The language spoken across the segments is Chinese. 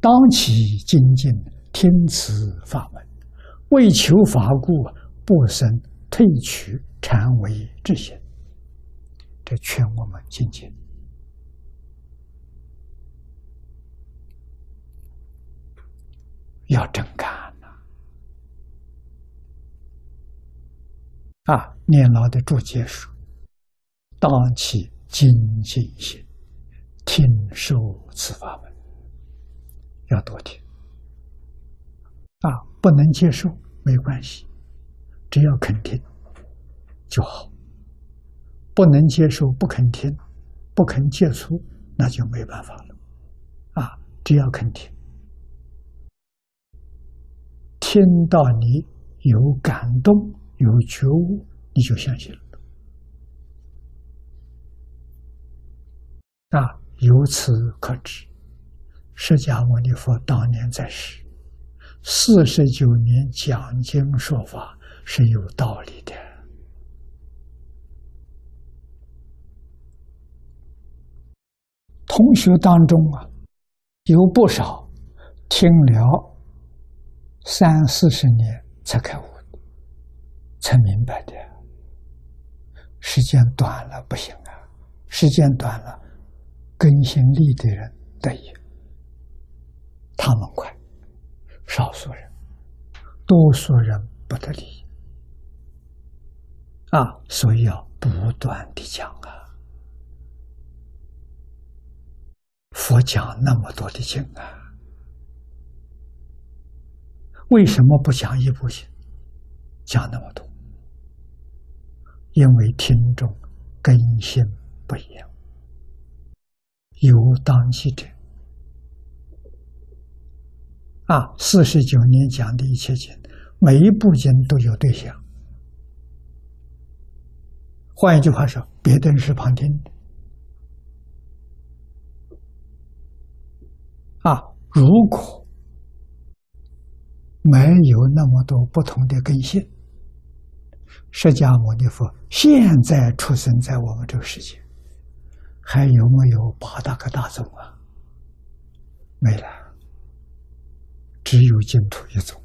当起精进，听此法门，为求法故，不生退取禅为之心。这劝我们精进，要真干呐！啊，念老的注解说：“当起精进心，听受此法门。”要多听啊！不能接受没关系，只要肯听就好。不能接受、不肯听、不肯接触，那就没办法了啊！只要肯听，听到你有感动、有觉悟，你就相信了啊！由此可知。释迦牟尼佛当年在世，四十九年讲经说法是有道理的。同学当中啊，有不少听了三四十年才开悟，才明白的。时间短了不行啊，时间短了，更新力的人得益。他们快，少数人，多数人不得利啊！所以要不断的讲啊。佛讲那么多的经啊，为什么不讲一部经？讲那么多，因为听众根性不一样，有当机者。啊，四十九年讲的一切经，每一部经都有对象。换一句话说，别的人是旁听的。啊，如果没有那么多不同的根性，释迦牟尼佛现在出生在我们这个世界，还有没有八大个大众啊？没了。净土一种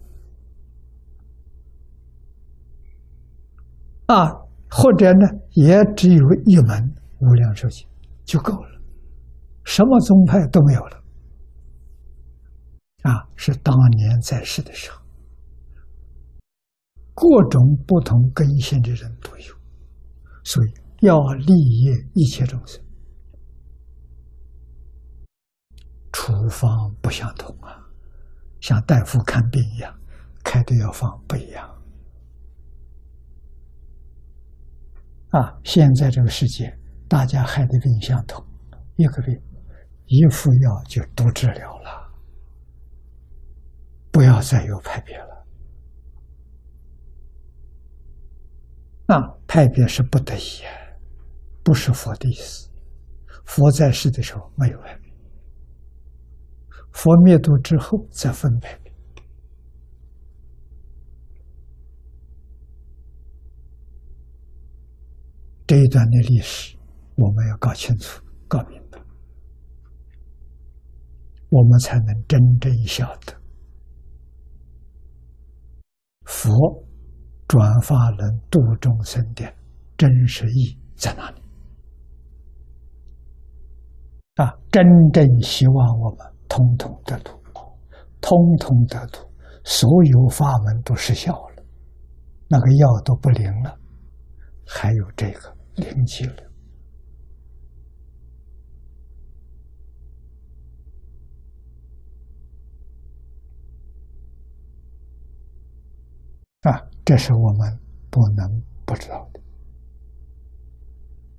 啊，或者呢，也只有一门无量寿经就够了，什么宗派都没有了啊！是当年在世的时候，各种不同根性的人都有，所以要利益一切众生，处方不相同啊。像大夫看病一样，开的药方不一样。啊，现在这个世界，大家害的病相同，一个病，一副药就都治疗了，不要再有派别了。那派别是不得已，不是佛的意思。佛在世的时候没有派别。佛灭度之后再分配这一段的历史，我们要搞清楚、搞明白，我们才能真正晓得佛转发人度众生的真实意在哪里啊！真正希望我们。通通得度，通通得度，所有法门都失效了，那个药都不灵了，还有这个灵气了啊！这是我们不能不知道的。